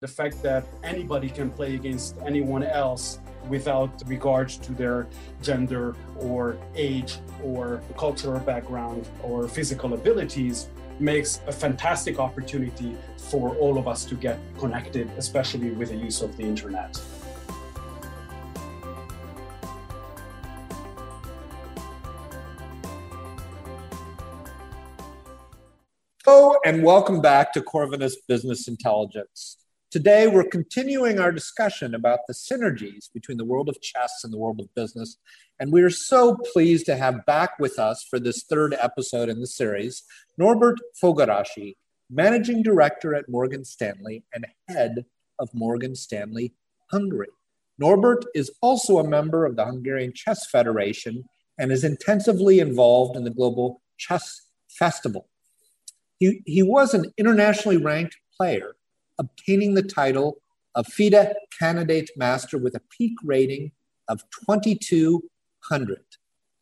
the fact that anybody can play against anyone else without regard to their gender or age or cultural background or physical abilities makes a fantastic opportunity for all of us to get connected, especially with the use of the internet. Hello, and welcome back to Corvinus Business Intelligence. Today, we're continuing our discussion about the synergies between the world of chess and the world of business. And we are so pleased to have back with us for this third episode in the series Norbert Fogarassy, Managing Director at Morgan Stanley and Head of Morgan Stanley Hungary. Norbert is also a member of the Hungarian Chess Federation and is intensively involved in the Global Chess Festival. He, he was an internationally ranked player obtaining the title of FIDE Candidate Master with a peak rating of 2200.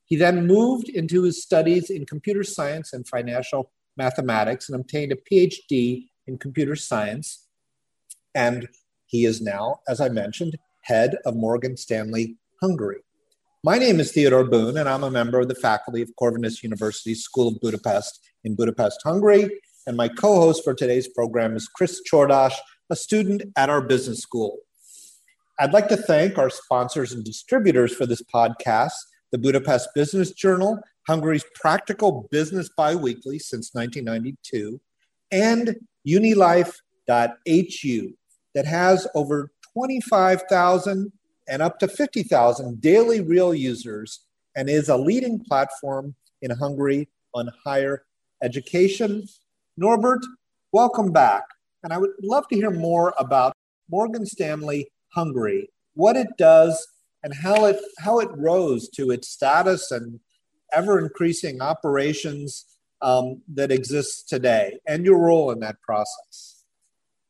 He then moved into his studies in computer science and financial mathematics and obtained a PhD in computer science. And he is now, as I mentioned, head of Morgan Stanley Hungary. My name is Theodore Boone, and I'm a member of the faculty of Corvinus University School of Budapest in Budapest, Hungary, and my co host for today's program is Chris Chordash, a student at our business school. I'd like to thank our sponsors and distributors for this podcast the Budapest Business Journal, Hungary's practical business biweekly since 1992, and unilife.hu that has over 25,000 and up to 50,000 daily real users and is a leading platform in Hungary on higher education Norbert, welcome back. And I would love to hear more about Morgan Stanley Hungary, what it does, and how it how it rose to its status and ever increasing operations um, that exists today, and your role in that process.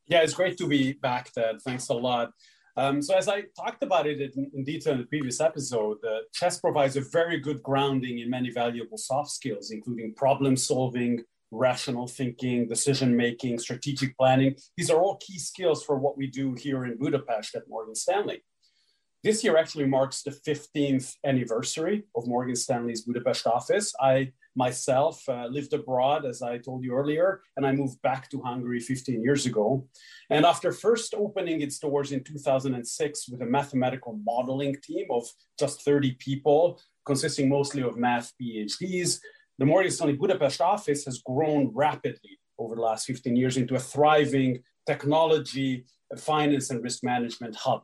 Yeah, it's great to be back, Ted. Thanks a lot. Um, so, as I talked about it in, in detail in the previous episode, uh, chess provides a very good grounding in many valuable soft skills, including problem solving, rational thinking, decision making, strategic planning. These are all key skills for what we do here in Budapest at Morgan Stanley. This year actually marks the 15th anniversary of Morgan Stanley's Budapest office. I myself uh, lived abroad, as I told you earlier, and I moved back to Hungary 15 years ago. And after first opening its doors in 2006 with a mathematical modeling team of just 30 people, consisting mostly of math PhDs, the Morgan Stanley Budapest office has grown rapidly over the last 15 years into a thriving technology, finance, and risk management hub.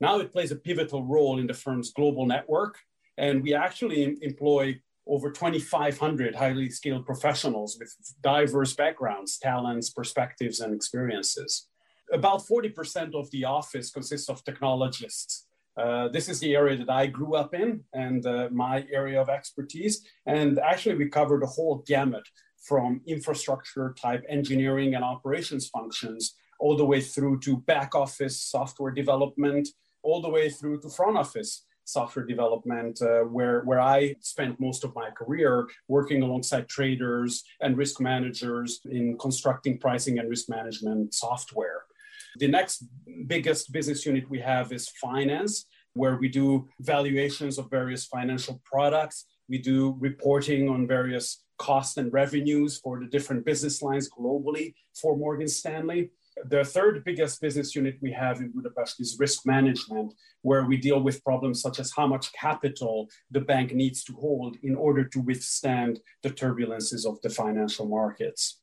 Now it plays a pivotal role in the firm's global network, and we actually employ over 2,500 highly skilled professionals with diverse backgrounds, talents, perspectives, and experiences. About 40% of the office consists of technologists uh, this is the area that I grew up in and uh, my area of expertise. And actually, we cover the whole gamut from infrastructure type engineering and operations functions all the way through to back office software development, all the way through to front office software development, uh, where, where I spent most of my career working alongside traders and risk managers in constructing pricing and risk management software. The next biggest business unit we have is finance, where we do valuations of various financial products. We do reporting on various costs and revenues for the different business lines globally for Morgan Stanley. The third biggest business unit we have in Budapest is risk management, where we deal with problems such as how much capital the bank needs to hold in order to withstand the turbulences of the financial markets.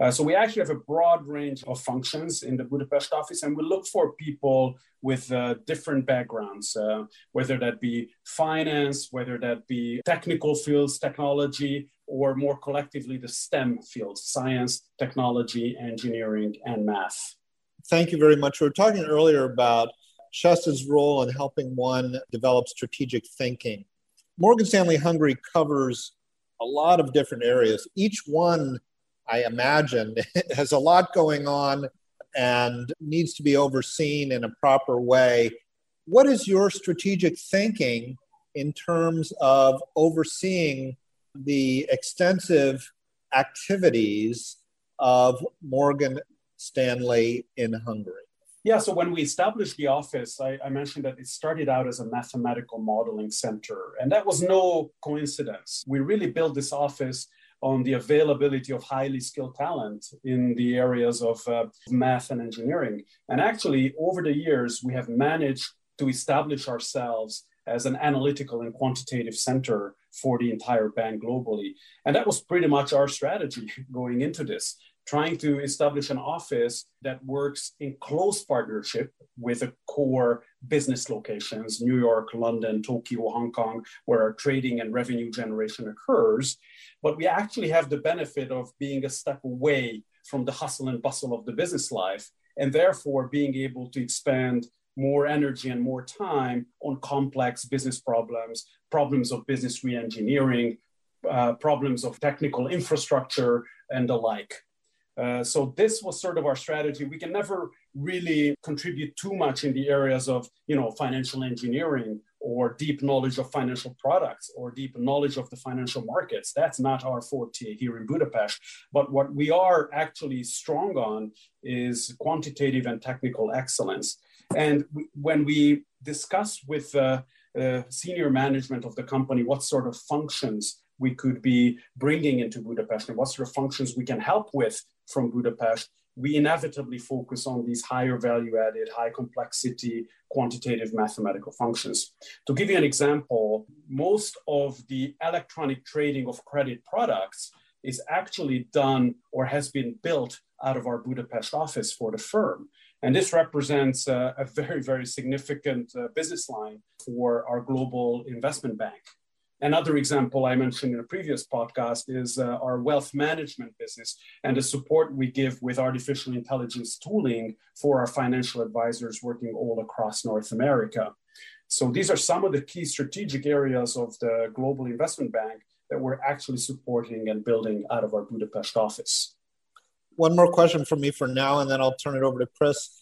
Uh, so we actually have a broad range of functions in the Budapest office, and we look for people with uh, different backgrounds, uh, whether that be finance, whether that be technical fields, technology, or more collectively the STEM fields, science, technology, engineering, and math. Thank you very much. We were talking earlier about chess's role in helping one develop strategic thinking. Morgan Stanley Hungary covers a lot of different areas. Each one I imagine, it has a lot going on and needs to be overseen in a proper way. What is your strategic thinking in terms of overseeing the extensive activities of Morgan Stanley in Hungary? Yeah, so when we established the office, I, I, mentioned that it started out as a mathematical modeling center, and that was no coincidence. We really built this office on the availability of highly skilled talent in the areas of uh, math and engineering. And actually, over the years, we have managed to establish ourselves as an analytical and quantitative center for the entire bank globally. And that was pretty much our strategy going into this trying to establish an office that works in close partnership with the core business locations New York, London, Tokyo, Hong Kong, where our trading and revenue generation occurs. But we actually have the benefit of being a step away from the hustle and bustle of the business life, and therefore being able to expand more energy and more time on complex business problems, problems of business reengineering, uh, problems of technical infrastructure, and the like. Uh, so this was sort of our strategy. We can never really contribute too much in the areas of, you know, financial engineering or deep knowledge of financial products or deep knowledge of the financial markets. That's not our forte here in Budapest. But what we are actually strong on is quantitative and technical excellence. And when we discuss with uh, uh, senior management of the company what sort of functions we could be bringing into Budapest and what sort of functions we can help with from Budapest, we inevitably focus on these higher value added, high complexity, quantitative mathematical functions. To give you an example, most of the electronic trading of credit products is actually done or has been built out of our Budapest office for the firm. And this represents a, very, very significant uh, business line for our global investment bank. Another example I mentioned in a previous podcast is uh, our wealth management business and the support we give with artificial intelligence tooling for our financial advisors working all across North America. So these are some of the key strategic areas of the Global Investment Bank that we're actually supporting and building out of our Budapest office. One more question from me for now, and then I'll turn it over to Chris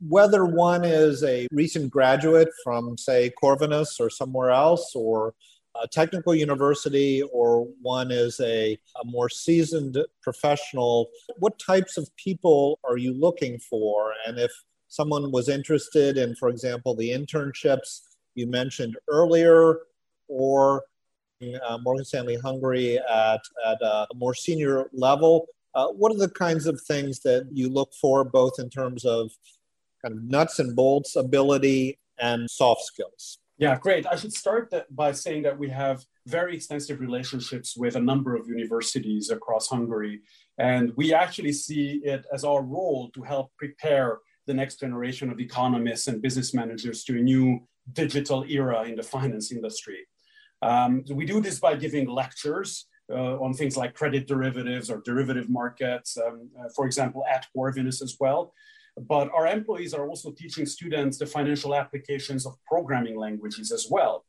whether one is a recent graduate from, say, Corvinus or somewhere else, or a technical university, or one is a, a more seasoned professional, what types of people are you looking for? And if someone was interested in, for example, the internships you mentioned earlier, or Morgan Stanley Hungary at, at a more senior level, uh, what are the kinds of things that you look for, both in terms of kind of nuts and bolts ability and soft skills? Yeah, great. I should start by saying that we have very extensive relationships with a number of universities across Hungary. And we actually see it as our role to help prepare the next generation of economists and business managers to a new digital era in the finance industry. Um, we do this by giving lectures uh, on things like credit derivatives or derivative markets, um, uh, for example, at Corvinus as well. But our employees are also teaching students the financial applications of programming languages as well.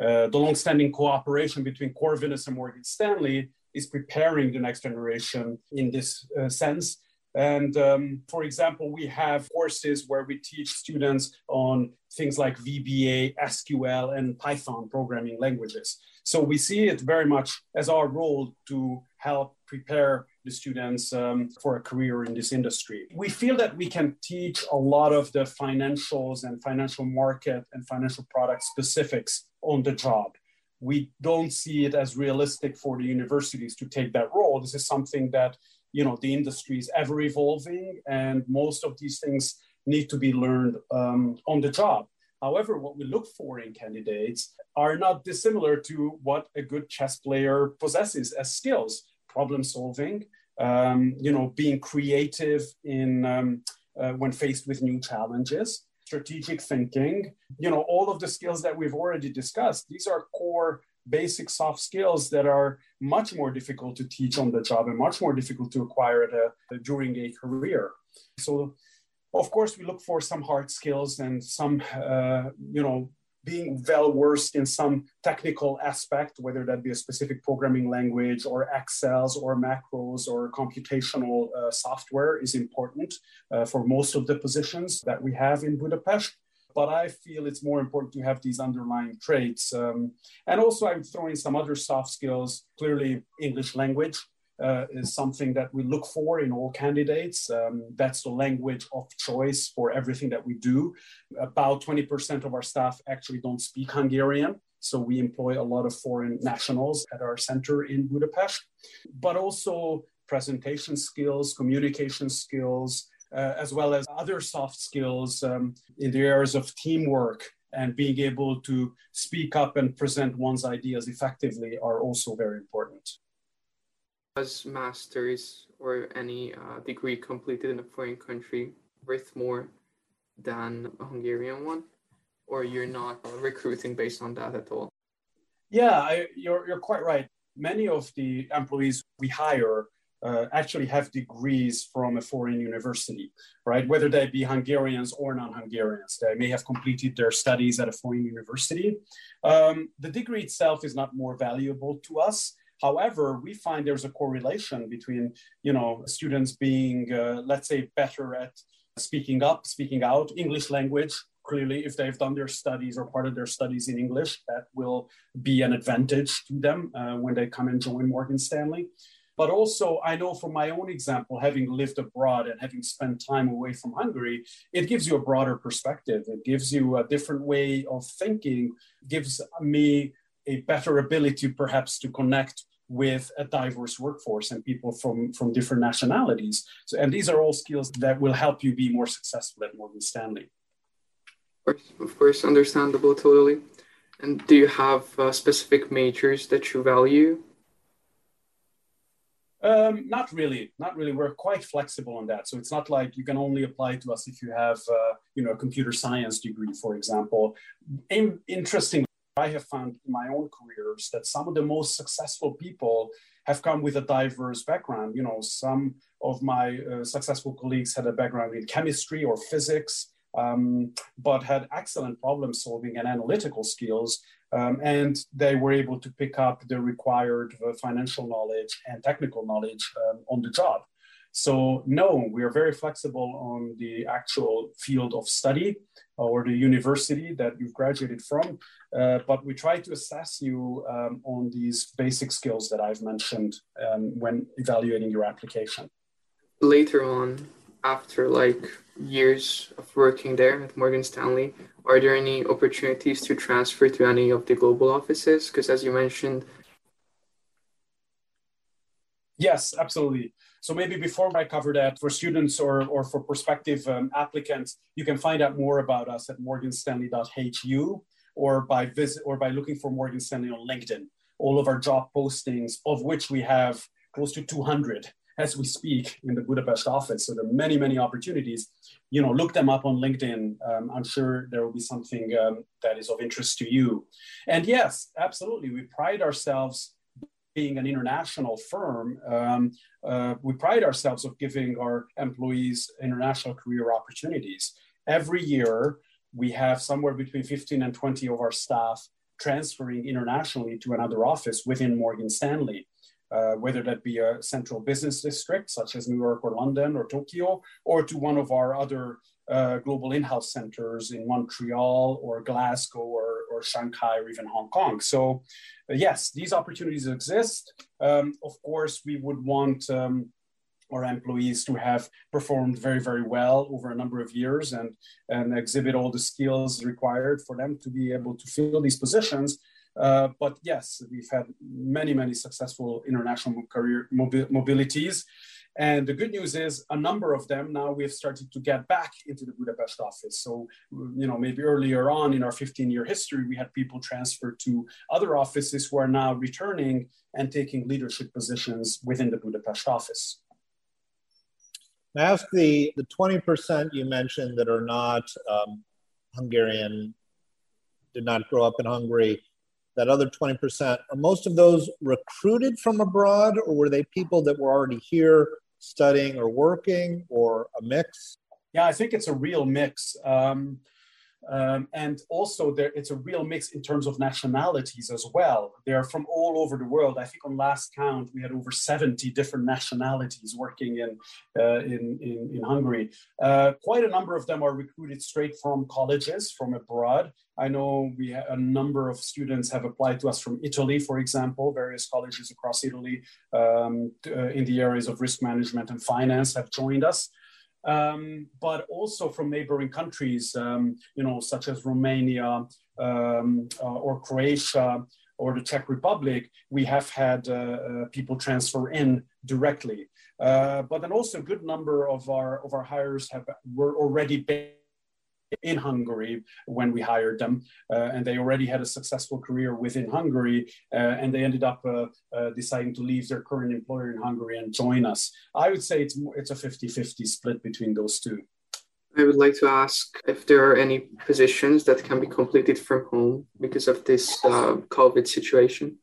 Uh, the longstanding cooperation between Corvinus and Morgan Stanley is preparing the next generation in this uh, sense. And um, for example, we have courses where we teach students on things like VBA, SQL, and Python programming languages. So we see it very much as our role to help prepare the students um, for a career in this industry. We feel that we can teach a lot of the financials and financial market and financial product specifics on the job. We don't see it as realistic for the universities to take that role. This is something that you know the industry is ever evolving, and most of these things need to be learned um, on the job. However, what we look for in candidates are not dissimilar to what a good chess player possesses as skills problem solving, um, you know, being creative in um, uh, when faced with new challenges, strategic thinking, you know, all of the skills that we've already discussed. These are core basic soft skills that are much more difficult to teach on the job and much more difficult to acquire a, during a career. So, of course, we look for some hard skills and some, uh, you know, being well versed in some technical aspect, whether that be a specific programming language or Excels or macros or computational uh, software, is important uh, for most of the positions that we have in Budapest. But I feel it's more important to have these underlying traits. Um, and also, I'm throwing some other soft skills, clearly, English language. uh, is something that we look for in all candidates. Um, that's the language of choice for everything that we do. About 20% of our staff actually don't speak Hungarian. So we employ a lot of foreign nationals at our center in Budapest, but also presentation skills, communication skills, uh, as well as other soft skills um, in the areas of teamwork and being able to speak up and present one's ideas effectively are also very important. As masters or any uh, degree completed in a foreign country worth more than a Hungarian one? Or you're not recruiting based on that at all? Yeah, I, you're, you're quite right. Many of the employees we hire uh, actually have degrees from a foreign university, right? Whether they be Hungarians or non-Hungarians, they may have completed their studies at a foreign university. Um, the degree itself is not more valuable to us. However, we find there's a correlation between, you know, students being, uh, let's say, better at speaking up, speaking out, English language. Clearly, if they've done their studies or part of their studies in English, that will be an advantage to them uh, when they come and join Morgan Stanley. But also, I know from my own example, having lived abroad and having spent time away from Hungary, it gives you a broader perspective. It gives you a different way of thinking, gives me a better ability perhaps to connect with a diverse workforce and people from, from different nationalities. So, and these are all skills that will help you be more successful at Morgan Stanley. Of course, of course understandable, totally. And do you have uh, specific majors that you value um, not really, not really. We're quite flexible on that. So it's not like you can only apply to us if you have, uh, you know, a computer science degree, for example. In, interestingly, I have found in my own careers that some of the most successful people have come with a diverse background. You know, some of my uh, successful colleagues had a background in chemistry or physics, um, but had excellent problem solving and analytical skills. Um, and they were able to pick up the required uh, financial knowledge and technical knowledge um, on the job. So, no, we are very flexible on the actual field of study or the university that you've graduated from, uh, but we try to assess you um, on these basic skills that I've mentioned um, when evaluating your application. Later on, after like years of working there at Morgan Stanley, are there any opportunities to transfer to any of the global offices? Because as you mentioned, yes, absolutely. So maybe before I cover that, for students or, or for prospective um, applicants, you can find out more about us at morganstanley.hu or by visit or by looking for Morgan Stanley on LinkedIn. All of our job postings, of which we have close to 200 as we speak in the Budapest office. So there are many, many opportunities. You know, look them up on LinkedIn. Um, I'm sure there will be something um, that is of interest to you. And yes, absolutely, we pride ourselves being an international firm. Um, uh, we pride ourselves of giving our employees international career opportunities. Every year, we have somewhere between 15 and 20 of our staff transferring internationally to another office within Morgan Stanley uh, whether that be a central business district such as New York or London or Tokyo, or to one of our other uh, global in-house centers in Montreal or Glasgow or, or Shanghai or even Hong Kong. So uh, yes, these opportunities exist. Um, of course, we would want um, our employees to have performed very, very well over a number of years and, and exhibit all the skills required for them to be able to fill these positions. Uh, but yes, we've had many, many successful international career mobi- mobilities. And the good news is a number of them now we have started to get back into the Budapest office. So, you know, maybe earlier on in our 15 year history, we had people transferred to other offices who are now returning and taking leadership positions within the Budapest office. I ask the, the 20% you mentioned that are not um, Hungarian, did not grow up in Hungary that other 20%, are most of those recruited from abroad or were they people that were already here studying or working or a mix? Yeah, I think it's a real mix. Um, Um, and also, there, it's a real mix in terms of nationalities as well. They're from all over the world. I think on last count, we had over 70 different nationalities working in, uh, in, in, in, Hungary. Uh, quite a number of them are recruited straight from colleges from abroad. I know we a number of students have applied to us from Italy, for example. Various colleges across Italy um, uh, in the areas of risk management and finance have joined us um, but also from neighboring countries, um, you know, such as Romania um, uh, or Croatia or the Czech Republic, we have had uh, uh, people transfer in directly. Uh, but then also a good number of our of our hires have were already based in Hungary when we hired them, uh, and they already had a successful career within Hungary, uh, and they ended up uh, uh deciding to leave their current employer in Hungary and join us. I would say it's it's a 50-50 split between those two. I would like to ask if there are any positions that can be completed from home because of this uh, COVID situation.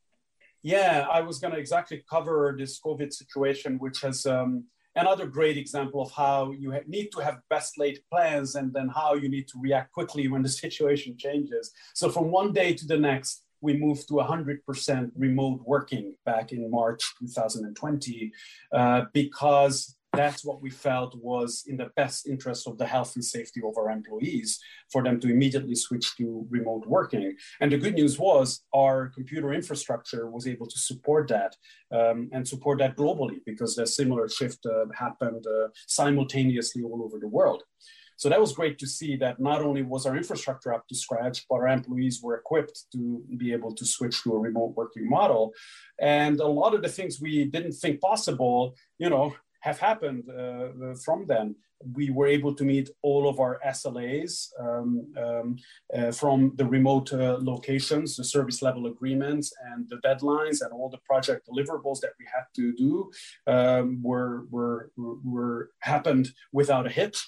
Yeah, I was going to exactly cover this COVID situation, which has um, another great example of how you need to have best laid plans and then how you need to react quickly when the situation changes. So from one day to the next, we moved to 100% remote working back in March 2020 uh, because that's what we felt was in the best interest of the health and safety of our employees for them to immediately switch to remote working. And the good news was our computer infrastructure was able to support that um, and support that globally because a similar shift uh, happened uh, simultaneously all over the world. So that was great to see that not only was our infrastructure up to scratch, but our employees were equipped to be able to switch to a remote working model. And a lot of the things we didn't think possible, you know, have happened uh, from then. We were able to meet all of our SLAs um, um, uh, from the remote uh, locations, the service level agreements, and the deadlines, and all the project deliverables that we had to do um, were, were, were happened without a hitch.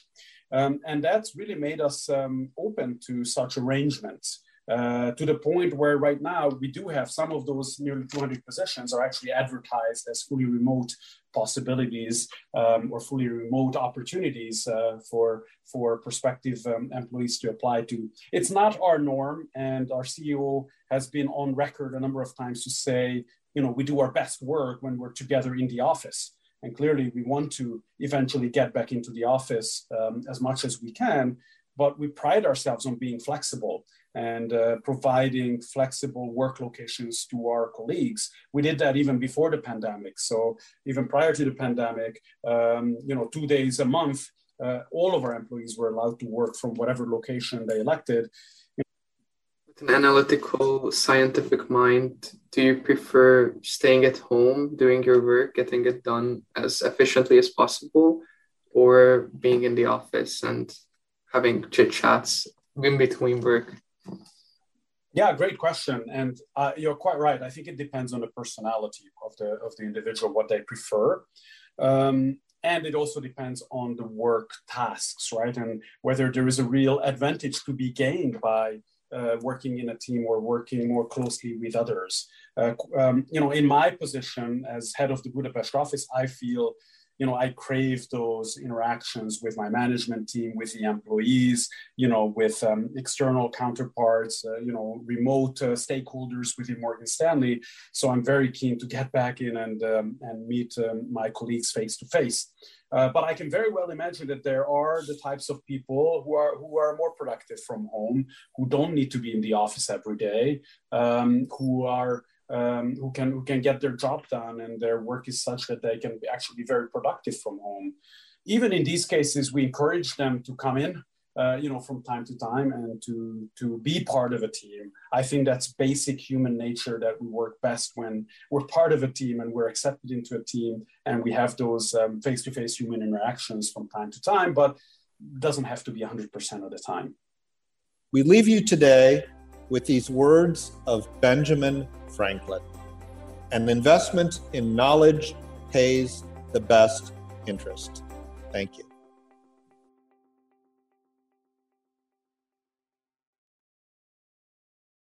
Um, and that's really made us um, open to such arrangements. Uh, to the point where right now we do have some of those nearly 200 positions are actually advertised as fully remote possibilities um, or fully remote opportunities uh, for for prospective um, employees to apply to. It's not our norm, and our CEO has been on record a number of times to say, you know, we do our best work when we're together in the office. And clearly, we want to eventually get back into the office um, as much as we can, but we pride ourselves on being flexible and uh, providing flexible work locations to our colleagues. We did that even before the pandemic. So even prior to the pandemic, um, you know, two days a month, uh, all of our employees were allowed to work from whatever location they elected. With an analytical, scientific mind, do you prefer staying at home, doing your work, getting it done as efficiently as possible, or being in the office and having chit chats in between work? Yeah, great question, and uh, you're quite right. I think it depends on the personality of the of the individual, what they prefer, um, and it also depends on the work tasks, right? And whether there is a real advantage to be gained by uh, working in a team or working more closely with others. Uh, um, you know, in my position as head of the Budapest office, I feel you know, I crave those interactions with my management team, with the employees, you know, with um, external counterparts, uh, you know, remote uh, stakeholders within Morgan Stanley. So I'm very keen to get back in and um, and meet um, my colleagues face to face. Uh, but I can very well imagine that there are the types of people who are who are more productive from home, who don't need to be in the office every day, um, who are um, who can who can get their job done and their work is such that they can actually be very productive from home. Even in these cases, we encourage them to come in, uh, you know, from time to time and to to be part of a team. I think that's basic human nature that we work best when we're part of a team and we're accepted into a team and we have those um, face-to-face human interactions from time to time, but doesn't have to be 100% of the time. We leave you today with these words of Benjamin Franklin An investment in knowledge pays the best interest. Thank you.